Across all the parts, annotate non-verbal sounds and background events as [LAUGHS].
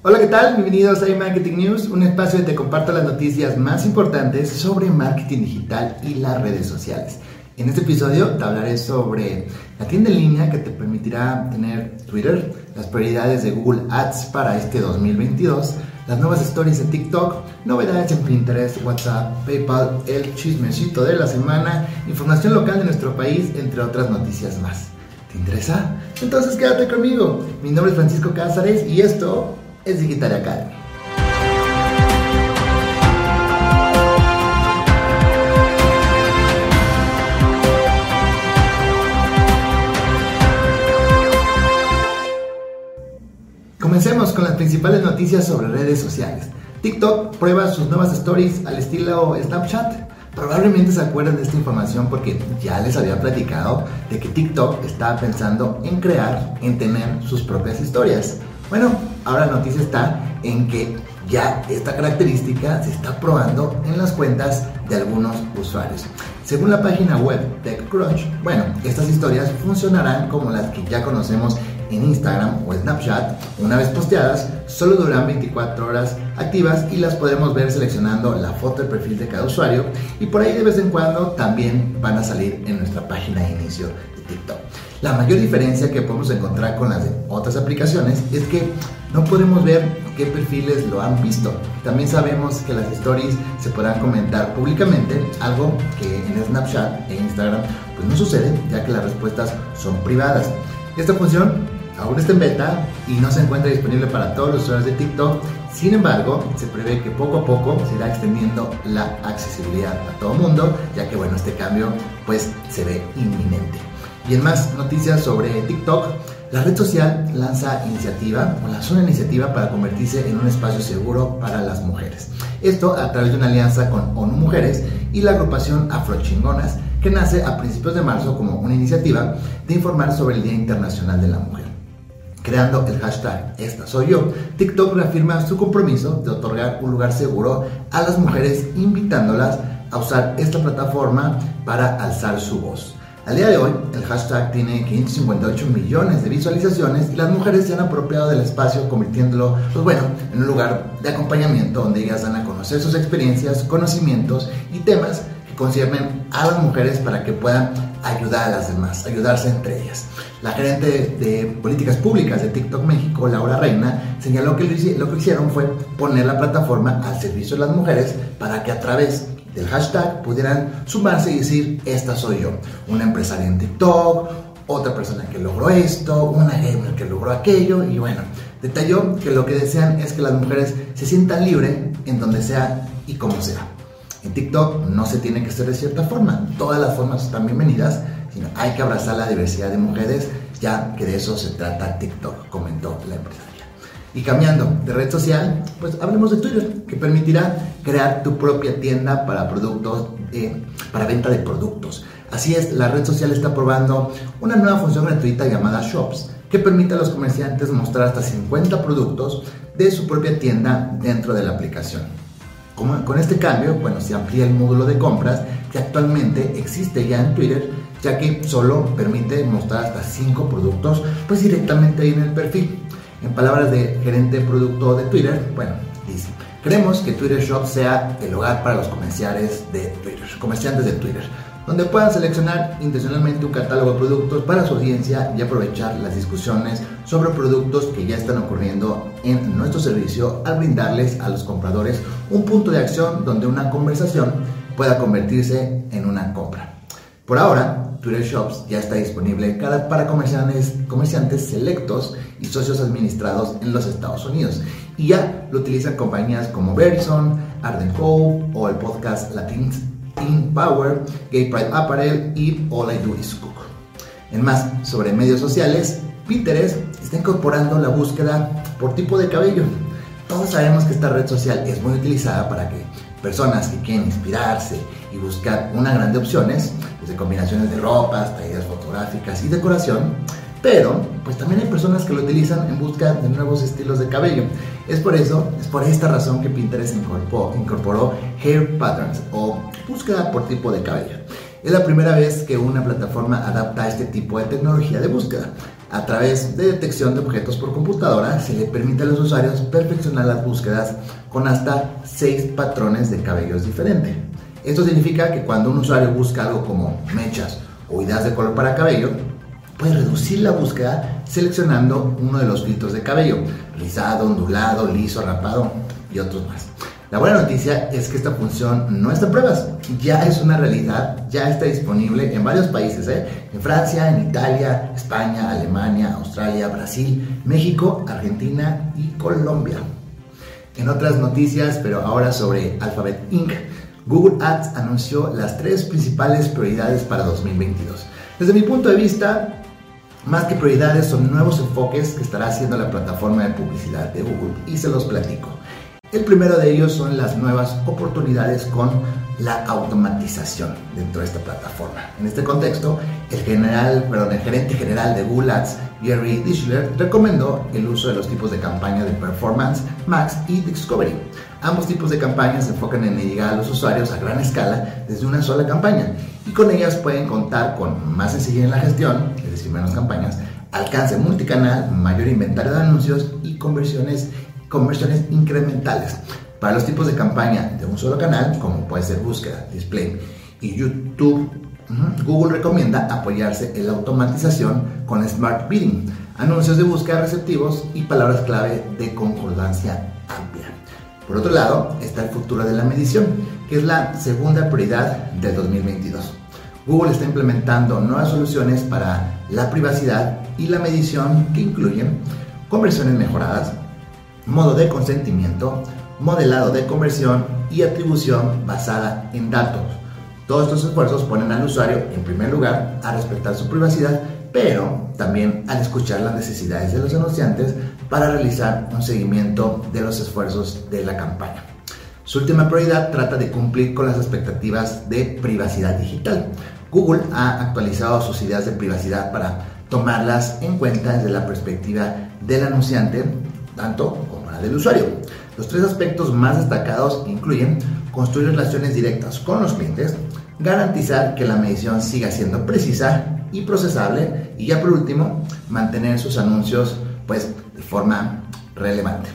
Hola, ¿qué tal? Bienvenidos a iMarketing News, un espacio donde te comparto las noticias más importantes sobre marketing digital y las redes sociales. En este episodio te hablaré sobre la tienda en línea que te permitirá tener Twitter, las prioridades de Google Ads para este 2022, las nuevas stories en TikTok, novedades en Pinterest, WhatsApp, PayPal, el chismecito de la semana, información local de nuestro país, entre otras noticias más. ¿Te interesa? Entonces quédate conmigo. Mi nombre es Francisco Cázares y esto es Digital. Comencemos con las principales noticias sobre redes sociales. TikTok prueba sus nuevas stories al estilo Snapchat. Probablemente se acuerdan de esta información porque ya les había platicado de que TikTok estaba pensando en crear, en tener sus propias historias. Bueno, ahora la noticia está en que ya esta característica se está probando en las cuentas de algunos usuarios. Según la página web TechCrunch, bueno, estas historias funcionarán como las que ya conocemos en Instagram o Snapchat, una vez posteadas, solo duran 24 horas activas y las podemos ver seleccionando la foto de perfil de cada usuario y por ahí de vez en cuando también van a salir en nuestra página de inicio de TikTok. La mayor diferencia que podemos encontrar con las de otras aplicaciones es que no podemos ver qué perfiles lo han visto. También sabemos que las stories se podrán comentar públicamente, algo que en Snapchat e Instagram pues no sucede ya que las respuestas son privadas. Esta función aún está en beta y no se encuentra disponible para todos los usuarios de TikTok. Sin embargo, se prevé que poco a poco se irá extendiendo la accesibilidad a todo el mundo, ya que bueno, este cambio pues se ve inminente. Y en más noticias sobre TikTok, la red social lanza iniciativa o lanzó una iniciativa para convertirse en un espacio seguro para las mujeres. Esto a través de una alianza con ONU Mujeres y la agrupación Afrochingonas que nace a principios de marzo como una iniciativa de informar sobre el Día Internacional de la Mujer creando el hashtag Esta Soy Yo, TikTok reafirma su compromiso de otorgar un lugar seguro a las mujeres, invitándolas a usar esta plataforma para alzar su voz. Al día de hoy, el hashtag tiene 558 millones de visualizaciones y las mujeres se han apropiado del espacio convirtiéndolo, pues bueno, en un lugar de acompañamiento donde ellas dan a conocer sus experiencias, conocimientos y temas que conciernen a las mujeres para que puedan ayudar a las demás, ayudarse entre ellas. La gerente de, políticas públicas de TikTok México, Laura Reina, señaló que lo, que hicieron fue poner la plataforma al servicio de las mujeres para que a través del hashtag pudieran sumarse y decir, esta soy yo, una empresaria en TikTok, otra persona que logró esto, una gamer que logró aquello, y bueno, detalló que lo que desean es que las mujeres se sientan libres en donde sea y como sea. En TikTok no se tiene que ser de cierta forma, todas las formas están bienvenidas, sino hay que abrazar la diversidad de mujeres, ya que de eso se trata TikTok, comentó la empresaria. Y cambiando de red social, pues hablemos de Twitter, que permitirá crear tu propia tienda para productos, eh, para venta de productos. Así es, la red social está probando una nueva función gratuita llamada Shops, que permite a los comerciantes mostrar hasta 50 productos de su propia tienda dentro de la aplicación. Con este cambio, bueno, se amplía el módulo de compras que actualmente existe ya en Twitter ya que solo permite mostrar hasta 5 productos pues directamente ahí en el perfil. En palabras de gerente producto de Twitter, bueno, dice, queremos que Twitter Shop sea el hogar para los comerciales de Twitter, comerciantes de Twitter, donde puedan seleccionar intencionalmente un catálogo de productos para su audiencia y aprovechar las discusiones sobre productos que ya están ocurriendo en nuestro servicio al brindarles a los compradores un punto de acción donde una conversación pueda convertirse en una compra. Por ahora, Twitter Shops ya está disponible para comerciantes, comerciantes selectos y socios administrados en los Estados Unidos. Y ya lo utilizan compañías como Verizon, Arden Cove o el podcast Latin Teen Power, Gay Pride Apparel y All I Do Is Cook. En más, sobre medios sociales, Pinterest está incorporando la búsqueda por tipo de cabello. Todos sabemos que esta red social es muy utilizada para que personas que quieren inspirarse y buscar una gran de opciones, de combinaciones de ropas, talleres fotográficas y decoración, pero pues también hay personas que lo utilizan en busca de nuevos estilos de cabello. Es por eso, es por esta razón que Pinterest incorporó, incorporó Hair Patterns o búsqueda por tipo de cabello. Es la primera vez que una plataforma adapta este tipo de tecnología de búsqueda. A través de detección de objetos por computadora se le permite a los usuarios perfeccionar las búsquedas con hasta 6 patrones de cabellos diferentes. Esto significa que cuando un usuario busca algo como mechas o ideas de color para cabello, puede reducir la búsqueda seleccionando uno de los filtros de cabello, rizado, ondulado, liso, rapado y otros más. La buena noticia es que esta función no está en pruebas, ya es una realidad, ya está disponible en varios países, ¿eh? en Francia, en Italia, España, Alemania, Australia, Brasil, México, Argentina y Colombia. En otras noticias, pero ahora sobre Alphabet Inc., Google Ads anunció las tres principales prioridades para 2022. Desde mi punto de vista, más que prioridades son nuevos enfoques que estará haciendo la plataforma de publicidad de Google y se los platico. El primero de ellos son las nuevas oportunidades con la automatización dentro de esta plataforma. En este contexto, el, general, el gerente general de Google Ads, Gary Dischler, recomendó el uso de los tipos de campaña de Performance, Max y Discovery. Ambos tipos de campañas se enfocan en llegar a los usuarios a gran escala desde una sola campaña y con ellas pueden contar con más sencillez en la gestión, es decir, menos campañas, alcance multicanal, mayor inventario de anuncios y conversiones conversiones incrementales. Para los tipos de campaña de un solo canal, como puede ser búsqueda, display y YouTube, Google recomienda apoyarse en la automatización con Smart Bidding, anuncios de búsqueda receptivos y palabras clave de concordancia amplia. Por otro lado, está el futuro de la medición, que es la segunda prioridad del 2022. Google está implementando nuevas soluciones para la privacidad y la medición que incluyen conversiones mejoradas, modo de consentimiento, modelado de conversión y atribución basada en datos. Todos estos esfuerzos ponen al usuario en primer lugar a respetar su privacidad, pero también al escuchar las necesidades de los anunciantes para realizar un seguimiento de los esfuerzos de la campaña. Su última prioridad trata de cumplir con las expectativas de privacidad digital. Google ha actualizado sus ideas de privacidad para tomarlas en cuenta desde la perspectiva del anunciante, tanto del usuario. Los tres aspectos más destacados incluyen construir relaciones directas con los clientes, garantizar que la medición siga siendo precisa y procesable y ya por último mantener sus anuncios pues de forma relevante.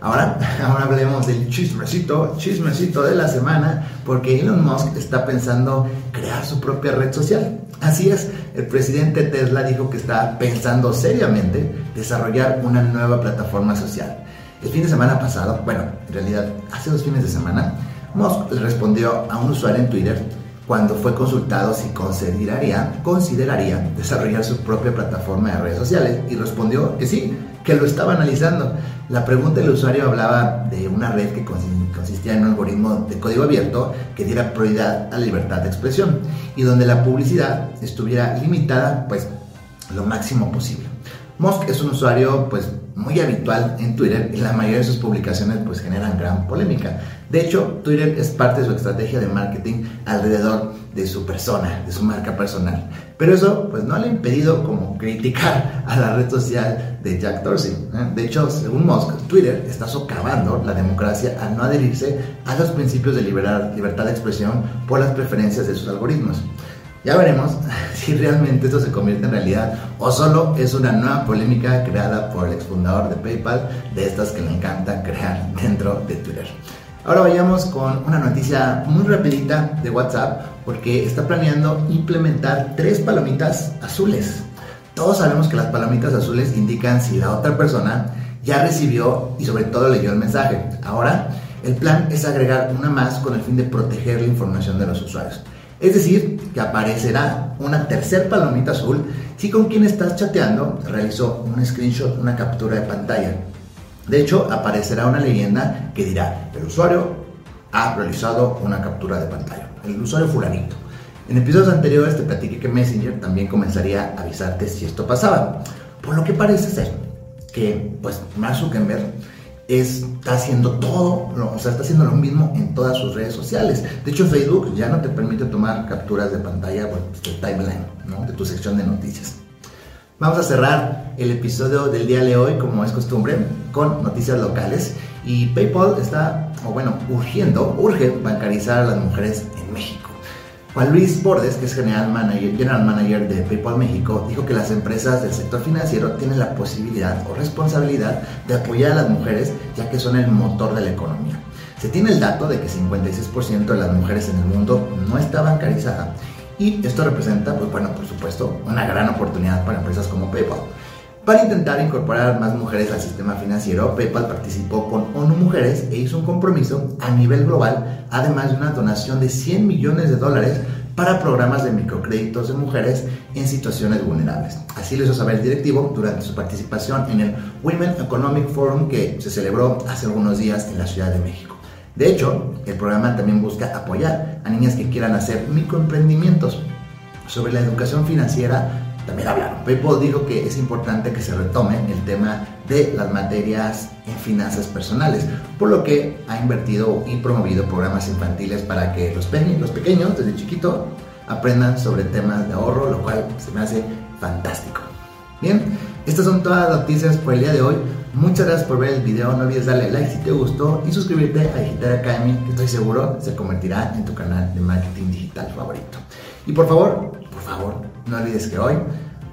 Ahora, [LAUGHS] ahora hablemos del chismecito, chismecito de la semana, porque Elon Musk está pensando crear su propia red social. Así es, el presidente Tesla dijo que está pensando seriamente desarrollar una nueva plataforma social. El fin de semana pasado, bueno, en realidad hace dos fines de semana, Musk le respondió a un usuario en Twitter cuando fue consultado si consideraría, consideraría desarrollar su propia plataforma de redes sociales y respondió que sí, que lo estaba analizando. La pregunta del usuario hablaba de una red que consistía en un algoritmo de código abierto que diera prioridad a la libertad de expresión y donde la publicidad estuviera limitada pues lo máximo posible. Musk es un usuario pues muy habitual en Twitter y la mayoría de sus publicaciones pues generan gran polémica. De hecho, Twitter es parte de su estrategia de marketing alrededor de su persona, de su marca personal. Pero eso pues no le ha impedido como criticar [LAUGHS] a la red social de Jack Dorsey. ¿eh? De hecho, según Musk, Twitter está socavando la democracia al no adherirse a los principios de libertad de expresión por las preferencias de sus algoritmos. Ya veremos [LAUGHS] si realmente esto se convierte en realidad o solo es una nueva polémica creada por el exfundador de PayPal, de estas que le encanta crear [LAUGHS] dentro de Twitter. Ahora vayamos con una noticia muy rapidita de WhatsApp porque está planeando implementar tres palomitas azules. Todos sabemos que las palomitas azules indican si la otra persona ya recibió y sobre todo leyó el mensaje. Ahora, el plan es agregar una más con el fin de proteger la información de los usuarios. Es decir, que aparecerá una tercer palomita azul si con quien estás chateando realizó un screenshot, una captura de pantalla. De hecho, aparecerá una leyenda que dirá, el usuario ha realizado una captura de pantalla. El usuario fulanito. En episodios anteriores te platiqué que Messenger también comenzaría a avisarte si esto pasaba. Por lo que parece ser que, pues, Mark Zuckerberg está haciendo todo, o sea, está haciendo lo mismo en todas sus redes sociales. De hecho, Facebook ya no te permite tomar capturas de pantalla bueno, pues, de timeline, ¿no? de tu sección de noticias. Vamos a cerrar el episodio del día de hoy, como es costumbre, con noticias locales. Y PayPal está, o bueno, urgiendo, urge bancarizar a las mujeres en México. Juan Luis Bordes, que es general manager, general manager de PayPal México, dijo que las empresas del sector financiero tienen la posibilidad o responsabilidad de apoyar a las mujeres ya que son el motor de la economía. Se tiene el dato de que 56% de las mujeres en el mundo no está bancarizada y esto representa, pues bueno, por supuesto, una gran oportunidad para empresas como PayPal. Para intentar incorporar más mujeres al sistema financiero, PayPal participó con ONU Mujeres e hizo un compromiso a nivel global, además de una donación de 100 millones de dólares para programas de microcréditos de mujeres en situaciones vulnerables. Así lo hizo saber el directivo durante su participación en el Women Economic Forum que se celebró hace algunos días en la Ciudad de México. De hecho, el programa también busca apoyar a niñas que quieran hacer microemprendimientos. Sobre la educación financiera también hablaron. PayPal dijo que es importante que se retome el tema de las materias en finanzas personales, por lo que ha invertido y promovido programas infantiles para que los, los pequeños, desde chiquito, aprendan sobre temas de ahorro, lo cual se me hace fantástico. Bien, estas son todas las noticias por el día de hoy. Muchas gracias por ver el video. No olvides darle like si te gustó y suscribirte a Digital Academy, que estoy seguro se convertirá en tu canal de marketing digital favorito. Y por favor, por favor, no olvides que hoy,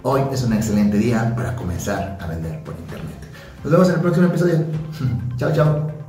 hoy es un excelente día para comenzar a vender por internet. Nos vemos en el próximo episodio. [LAUGHS] chao, chao.